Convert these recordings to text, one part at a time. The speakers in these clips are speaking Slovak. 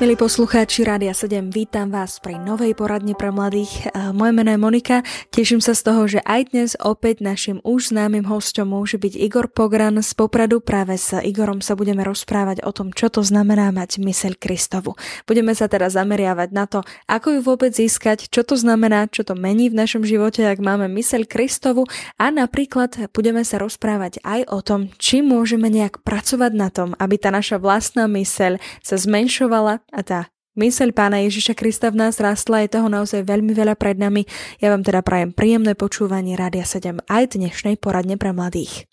Milí poslucháči Rádia 7, vítam vás pri novej poradne pre mladých. Moje meno je Monika, teším sa z toho, že aj dnes opäť našim už známym hostom môže byť Igor Pogran z Popradu. Práve s Igorom sa budeme rozprávať o tom, čo to znamená mať myseľ Kristovu. Budeme sa teraz zameriavať na to, ako ju vôbec získať, čo to znamená, čo to mení v našom živote, ak máme myseľ Kristovu a napríklad budeme sa rozprávať aj o tom, či môžeme nejak pracovať na tom, aby tá naša vlastná myseľ sa zmenšovala a tá myseľ pána Ježiša Krista v nás rastla, je toho naozaj veľmi veľa pred nami. Ja vám teda prajem príjemné počúvanie Rádia 7 aj dnešnej poradne pre mladých.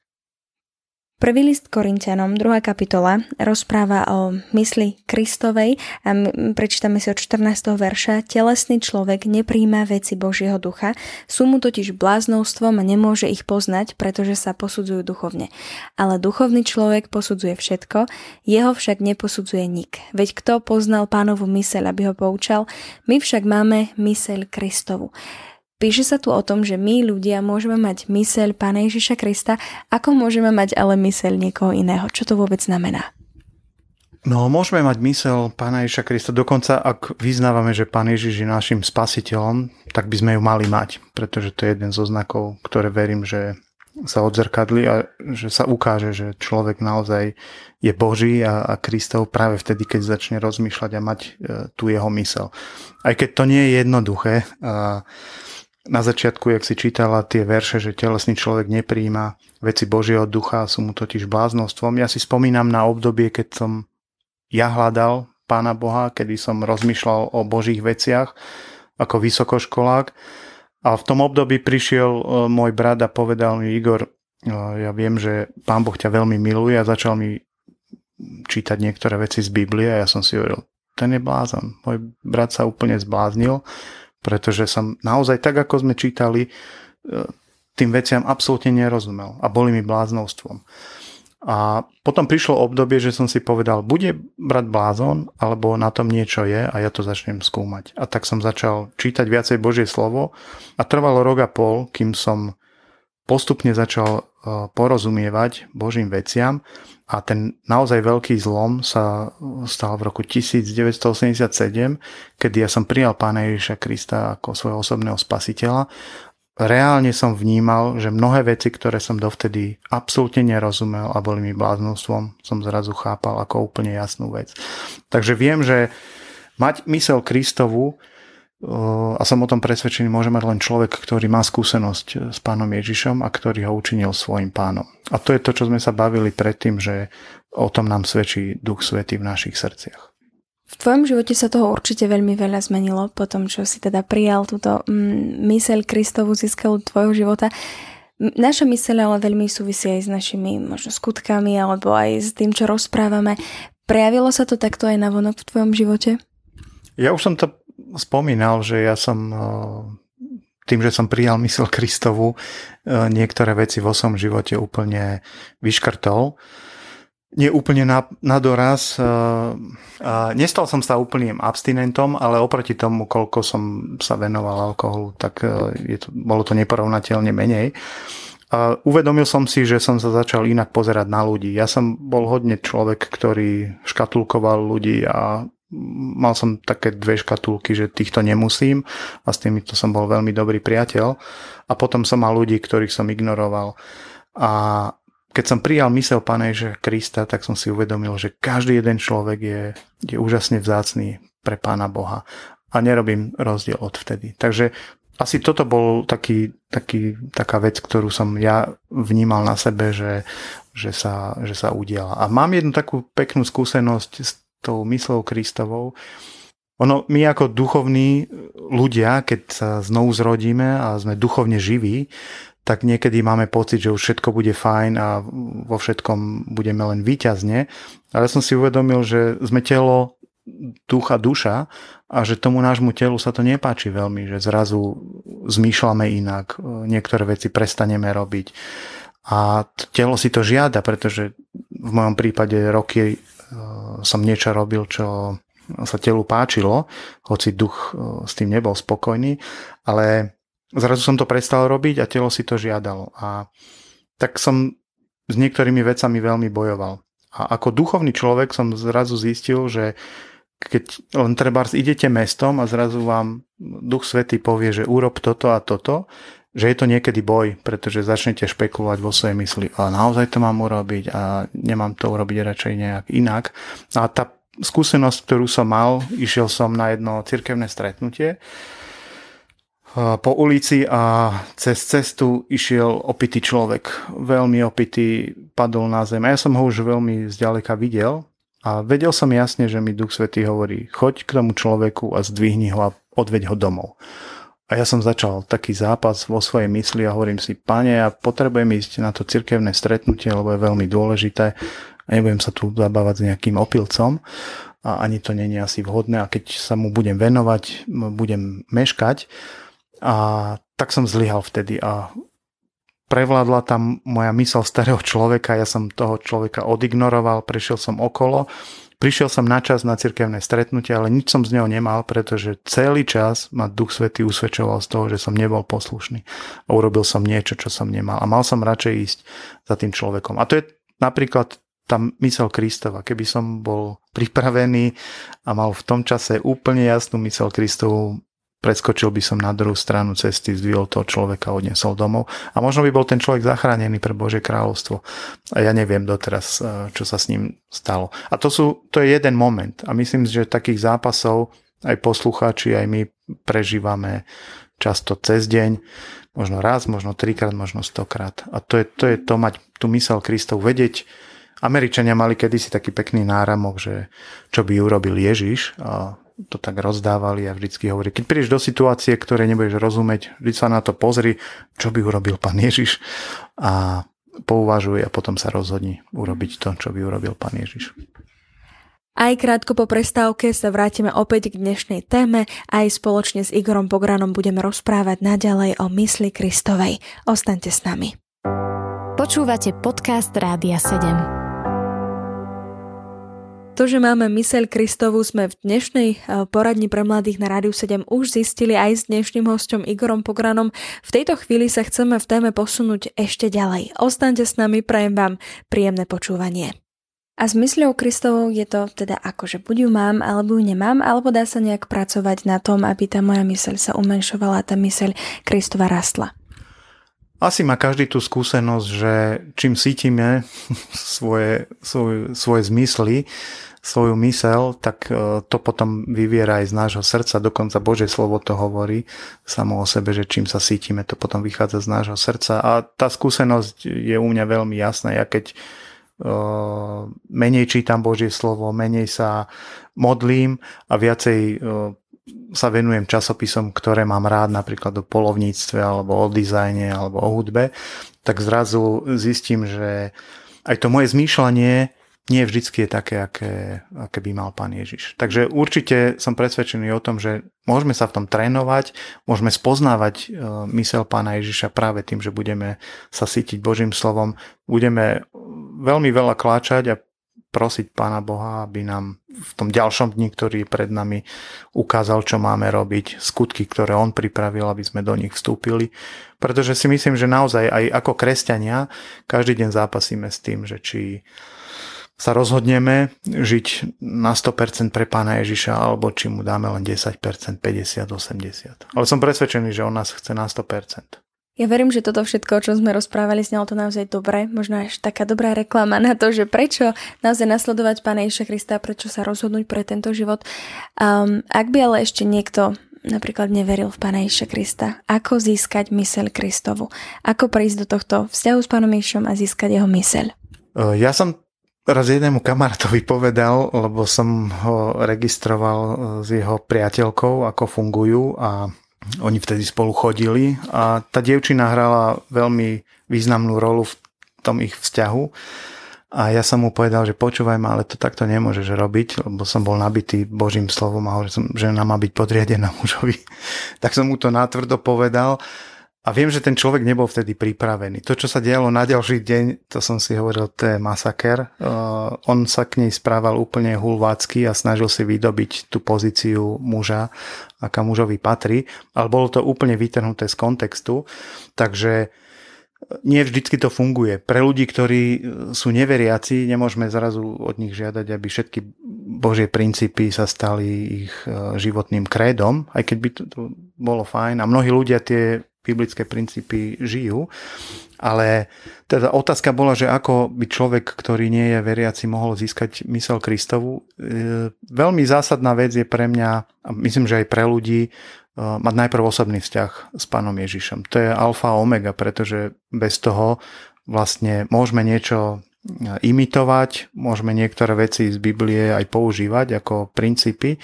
Prvý list Korintianom, druhá kapitola, rozpráva o mysli Kristovej a prečítame si od 14. verša. Telesný človek nepríjma veci Božieho ducha, sú mu totiž bláznovstvom a nemôže ich poznať, pretože sa posudzujú duchovne. Ale duchovný človek posudzuje všetko, jeho však neposudzuje nik. Veď kto poznal pánovu myseľ, aby ho poučal, my však máme myseľ Kristovu. Píše sa tu o tom, že my ľudia môžeme mať myseľ Pána Ježiša Krista, ako môžeme mať ale myseľ niekoho iného. Čo to vôbec znamená? No, môžeme mať mysel Pána Ježiša Krista. Dokonca, ak vyznávame, že Pán Ježiš je našim spasiteľom, tak by sme ju mali mať, pretože to je jeden zo znakov, ktoré verím, že sa odzrkadli a že sa ukáže, že človek naozaj je Boží a, a Kristov práve vtedy, keď začne rozmýšľať a mať e, tú jeho mysel. Aj keď to nie je jednoduché, a, na začiatku, jak si čítala tie verše, že telesný človek nepríjima veci Božieho ducha, sú mu totiž bláznostvom. Ja si spomínam na obdobie, keď som ja hľadal Pána Boha, kedy som rozmýšľal o Božích veciach ako vysokoškolák. A v tom období prišiel e, môj brat a povedal mi, Igor, e, ja viem, že Pán Boh ťa veľmi miluje a začal mi čítať niektoré veci z Biblie a ja som si hovoril, ten je blázon. Môj brat sa úplne zbláznil pretože som naozaj tak, ako sme čítali, e, tým veciam absolútne nerozumel a boli mi bláznovstvom. A potom prišlo obdobie, že som si povedal, bude brať blázon, alebo na tom niečo je a ja to začnem skúmať. A tak som začal čítať viacej Božie slovo a trvalo rok a pol, kým som postupne začal porozumievať Božím veciam a ten naozaj veľký zlom sa stal v roku 1987, kedy ja som prijal Pána Ježiša Krista ako svojho osobného spasiteľa. Reálne som vnímal, že mnohé veci, ktoré som dovtedy absolútne nerozumel a boli mi bláznostvom, som zrazu chápal ako úplne jasnú vec. Takže viem, že mať mysel Kristovu a som o tom presvedčený, môže mať len človek, ktorý má skúsenosť s pánom Ježišom a ktorý ho učinil svojim pánom. A to je to, čo sme sa bavili predtým, že o tom nám svedčí Duch Svetý v našich srdciach. V tvojom živote sa toho určite veľmi veľa zmenilo po tom, čo si teda prijal túto mm, myseľ Kristovu získal tvojho života. Naša myseľ ale veľmi súvisí aj s našimi možno skutkami alebo aj s tým, čo rozprávame. Prejavilo sa to takto aj na vonok v tvojom živote? Ja už som to spomínal, že ja som eh, tým, že som prijal mysel Kristovu, eh, niektoré veci vo svojom živote úplne vyškrtol. Nie úplne na, na doraz. Eh, nestal som sa úplným abstinentom, ale oproti tomu, koľko som sa venoval alkoholu, tak je to, bolo to neporovnateľne menej. Uvedomil som si, že som sa začal inak pozerať na ľudí. Ja som bol hodne človek, ktorý škatulkoval ľudí a mal som také dve škatulky, že týchto nemusím a s týmito som bol veľmi dobrý priateľ a potom som mal ľudí, ktorých som ignoroval a keď som prijal mysel Pána Ježiša Krista, tak som si uvedomil, že každý jeden človek je, je úžasne vzácný pre Pána Boha a nerobím rozdiel od vtedy. Takže asi toto bol taký, taký, taká vec, ktorú som ja vnímal na sebe, že, že, sa, že sa udiala. A mám jednu takú peknú skúsenosť s tou myslou Kristovou. Ono, my ako duchovní ľudia, keď sa znovu zrodíme a sme duchovne živí, tak niekedy máme pocit, že už všetko bude fajn a vo všetkom budeme len výťazne. Ale som si uvedomil, že sme telo, ducha, duša a že tomu nášmu telu sa to nepáči veľmi, že zrazu zmýšľame inak, niektoré veci prestaneme robiť. A telo si to žiada, pretože v mojom prípade roky som niečo robil, čo sa telu páčilo, hoci duch s tým nebol spokojný, ale zrazu som to prestal robiť a telo si to žiadalo. A tak som s niektorými vecami veľmi bojoval. A ako duchovný človek som zrazu zistil, že keď len treba idete mestom a zrazu vám Duch Svetý povie, že urob toto a toto, že je to niekedy boj, pretože začnete špekulovať vo svojej mysli a naozaj to mám urobiť a nemám to urobiť radšej nejak inak. A tá skúsenosť, ktorú som mal, išiel som na jedno cirkevné stretnutie po ulici a cez cestu išiel opitý človek. Veľmi opitý, padol na zem. A ja som ho už veľmi zďaleka videl a vedel som jasne, že mi Duch Svetý hovorí, choď k tomu človeku a zdvihni ho a odveď ho domov. A ja som začal taký zápas vo svojej mysli a hovorím si, pane, ja potrebujem ísť na to cirkevné stretnutie, lebo je veľmi dôležité a nebudem sa tu zabávať s nejakým opilcom a ani to není asi vhodné a keď sa mu budem venovať, budem meškať. A tak som zlyhal vtedy a prevládla tam moja mysel starého človeka, ja som toho človeka odignoroval, prešiel som okolo Prišiel som na čas na cirkevné stretnutie, ale nič som z neho nemal, pretože celý čas ma Duch Svetý usvedčoval z toho, že som nebol poslušný a urobil som niečo, čo som nemal. A mal som radšej ísť za tým človekom. A to je napríklad tá mysel Kristova. Keby som bol pripravený a mal v tom čase úplne jasnú mysel Kristovu, preskočil by som na druhú stranu cesty, zdvihol toho človeka, odnesol domov a možno by bol ten človek zachránený pre Bože kráľovstvo. A ja neviem doteraz, eh, čo sa s ním stalo. A to, sú, to je jeden moment a myslím, že takých zápasov aj poslucháči, aj my prežívame často cez deň, možno raz, možno trikrát, možno stokrát. A to je to, je to mať tú mysel Kristov, vedieť, Američania mali kedysi taký pekný náramok, že čo by urobil Ježiš to tak rozdávali a vždycky hovorí, keď prídeš do situácie, ktoré nebudeš rozumieť, vždy sa na to pozri, čo by urobil pán Ježiš a pouvažuj a potom sa rozhodni urobiť to, čo by urobil pán Ježiš. Aj krátko po prestávke sa vrátime opäť k dnešnej téme a aj spoločne s Igorom Pogranom budeme rozprávať naďalej o mysli Kristovej. Ostaňte s nami. Počúvate podcast Rádia 7. To, že máme myseľ Kristovu, sme v dnešnej eh, poradni pre mladých na Rádiu 7 už zistili aj s dnešným hostom Igorom Pogranom. V tejto chvíli sa chceme v téme posunúť ešte ďalej. Ostaňte s nami, prajem vám príjemné počúvanie. A s mysľou Kristovou je to teda ako, že buď ju mám, alebo ju nemám, alebo dá sa nejak pracovať na tom, aby tá moja myseľ sa umenšovala a tá myseľ Kristova rastla. Asi má každý tú skúsenosť, že čím cítime svoje, svoje, svoje zmysly, svoju mysel, tak e, to potom vyviera aj z nášho srdca. Dokonca Božie slovo to hovorí samo o sebe, že čím sa cítime, to potom vychádza z nášho srdca. A tá skúsenosť je u mňa veľmi jasná. Ja keď uh, menej čítam Božie slovo, menej sa modlím a viacej uh, sa venujem časopisom, ktoré mám rád, napríklad o polovníctve, alebo o dizajne, alebo o hudbe, tak zrazu zistím, že aj to moje zmýšľanie nie vždycky je také, aké, aké by mal pán Ježiš. Takže určite som presvedčený o tom, že môžeme sa v tom trénovať, môžeme spoznávať e, mysel pána Ježiša práve tým, že budeme sa sítiť Božím slovom, budeme veľmi veľa kláčať a prosiť Pána Boha, aby nám v tom ďalšom dni, ktorý je pred nami, ukázal, čo máme robiť, skutky, ktoré On pripravil, aby sme do nich vstúpili. Pretože si myslím, že naozaj aj ako kresťania každý deň zápasíme s tým, že či sa rozhodneme žiť na 100% pre pána Ježiša, alebo či mu dáme len 10%, 50, 80. Ale som presvedčený, že on nás chce na 100%. Ja verím, že toto všetko, o čom sme rozprávali, znelo to naozaj dobre, možno až taká dobrá reklama na to, že prečo naozaj nasledovať Pána Ježiša Krista, prečo sa rozhodnúť pre tento život. Um, ak by ale ešte niekto napríklad neveril v Pána Ježiša Krista, ako získať myseľ Kristovu? Ako prísť do tohto vzťahu s Pánom Ježišom a získať jeho myseľ? Ja som raz jednému kamarátovi povedal, lebo som ho registroval e, s jeho priateľkou, ako fungujú a oni vtedy spolu chodili a tá dievčina hrala veľmi významnú rolu v tom ich vzťahu. A ja som mu povedal, že počúvaj ma, ale to takto nemôžeš robiť, lebo som bol nabitý Božím slovom a hovoril som, že nám má byť podriadená mužovi. tak som mu to natvrdo povedal A viem, že ten človek nebol vtedy pripravený. To, čo sa dialo na ďalší deň, to som si hovoril, to je masaker. Uh, on sa k nej správal úplne hulvácky a snažil si vydobiť tú pozíciu muža, aká mužovi patrí, ale bolo to úplne vytrhnuté z kontextu. Takže nie vždycky to funguje. Pre ľudí, ktorí sú neveriaci, nemôžeme zrazu od nich žiadať, aby všetky Božie princípy sa stali ich e, životným krédom, aj keď by to, to bolo fajn. A mnohí ľudia tie biblické princípy žijú. Ale teda otázka bola, že ako by človek, ktorý nie je veriaci, mohol získať mysel Kristovu. E, veľmi zásadná vec je pre mňa, a myslím, že aj pre ľudí, Eh, mať najprv osobný vzťah s pánom Ježišom. To je alfa a omega, pretože bez toho vlastne môžeme niečo eh, imitovať, môžeme niektoré veci z Biblie aj používať ako princípy,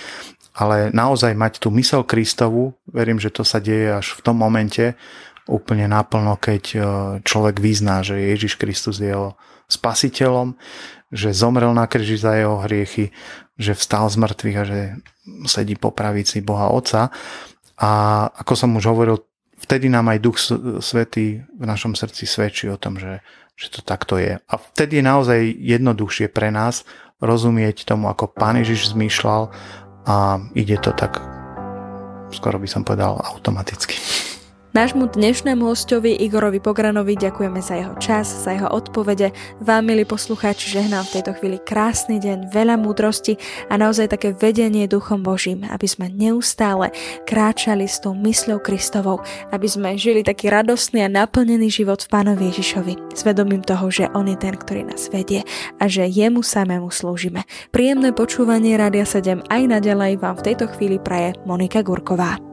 ale naozaj mať tú mysel Kristovu, verím, že to sa deje až v tom momente úplne naplno, keď eh, človek vyzná, že Ježiš Kristus je jeho spasiteľom, že zomrel na kríži za jeho hriechy, že vstal z mŕtvych a že sedí po pravici Boha Otca a ako som už hovoril, vtedy nám aj Duch Svetý v našom srdci svedčí o tom, že, že to takto je. A vtedy je naozaj jednoduchšie pre nás rozumieť tomu, ako Pán Ježiš zmýšľal a ide to tak, skoro by som povedal, automaticky. Nášmu dnešnému hostovi Igorovi Pogranovi ďakujeme za jeho čas, za jeho odpovede. Vám, milí poslucháči, žehnám v tejto chvíli krásny deň, veľa múdrosti a naozaj také vedenie Duchom Božím, aby sme neustále kráčali s tou mysľou Kristovou, aby sme žili taký radostný a naplnený život v Pánovi Ježišovi, s vedomím toho, že On je ten, ktorý nás vedie a že Jemu samému slúžime. Príjemné počúvanie Rádia 7 aj naďalej vám v tejto chvíli praje Monika Gurková.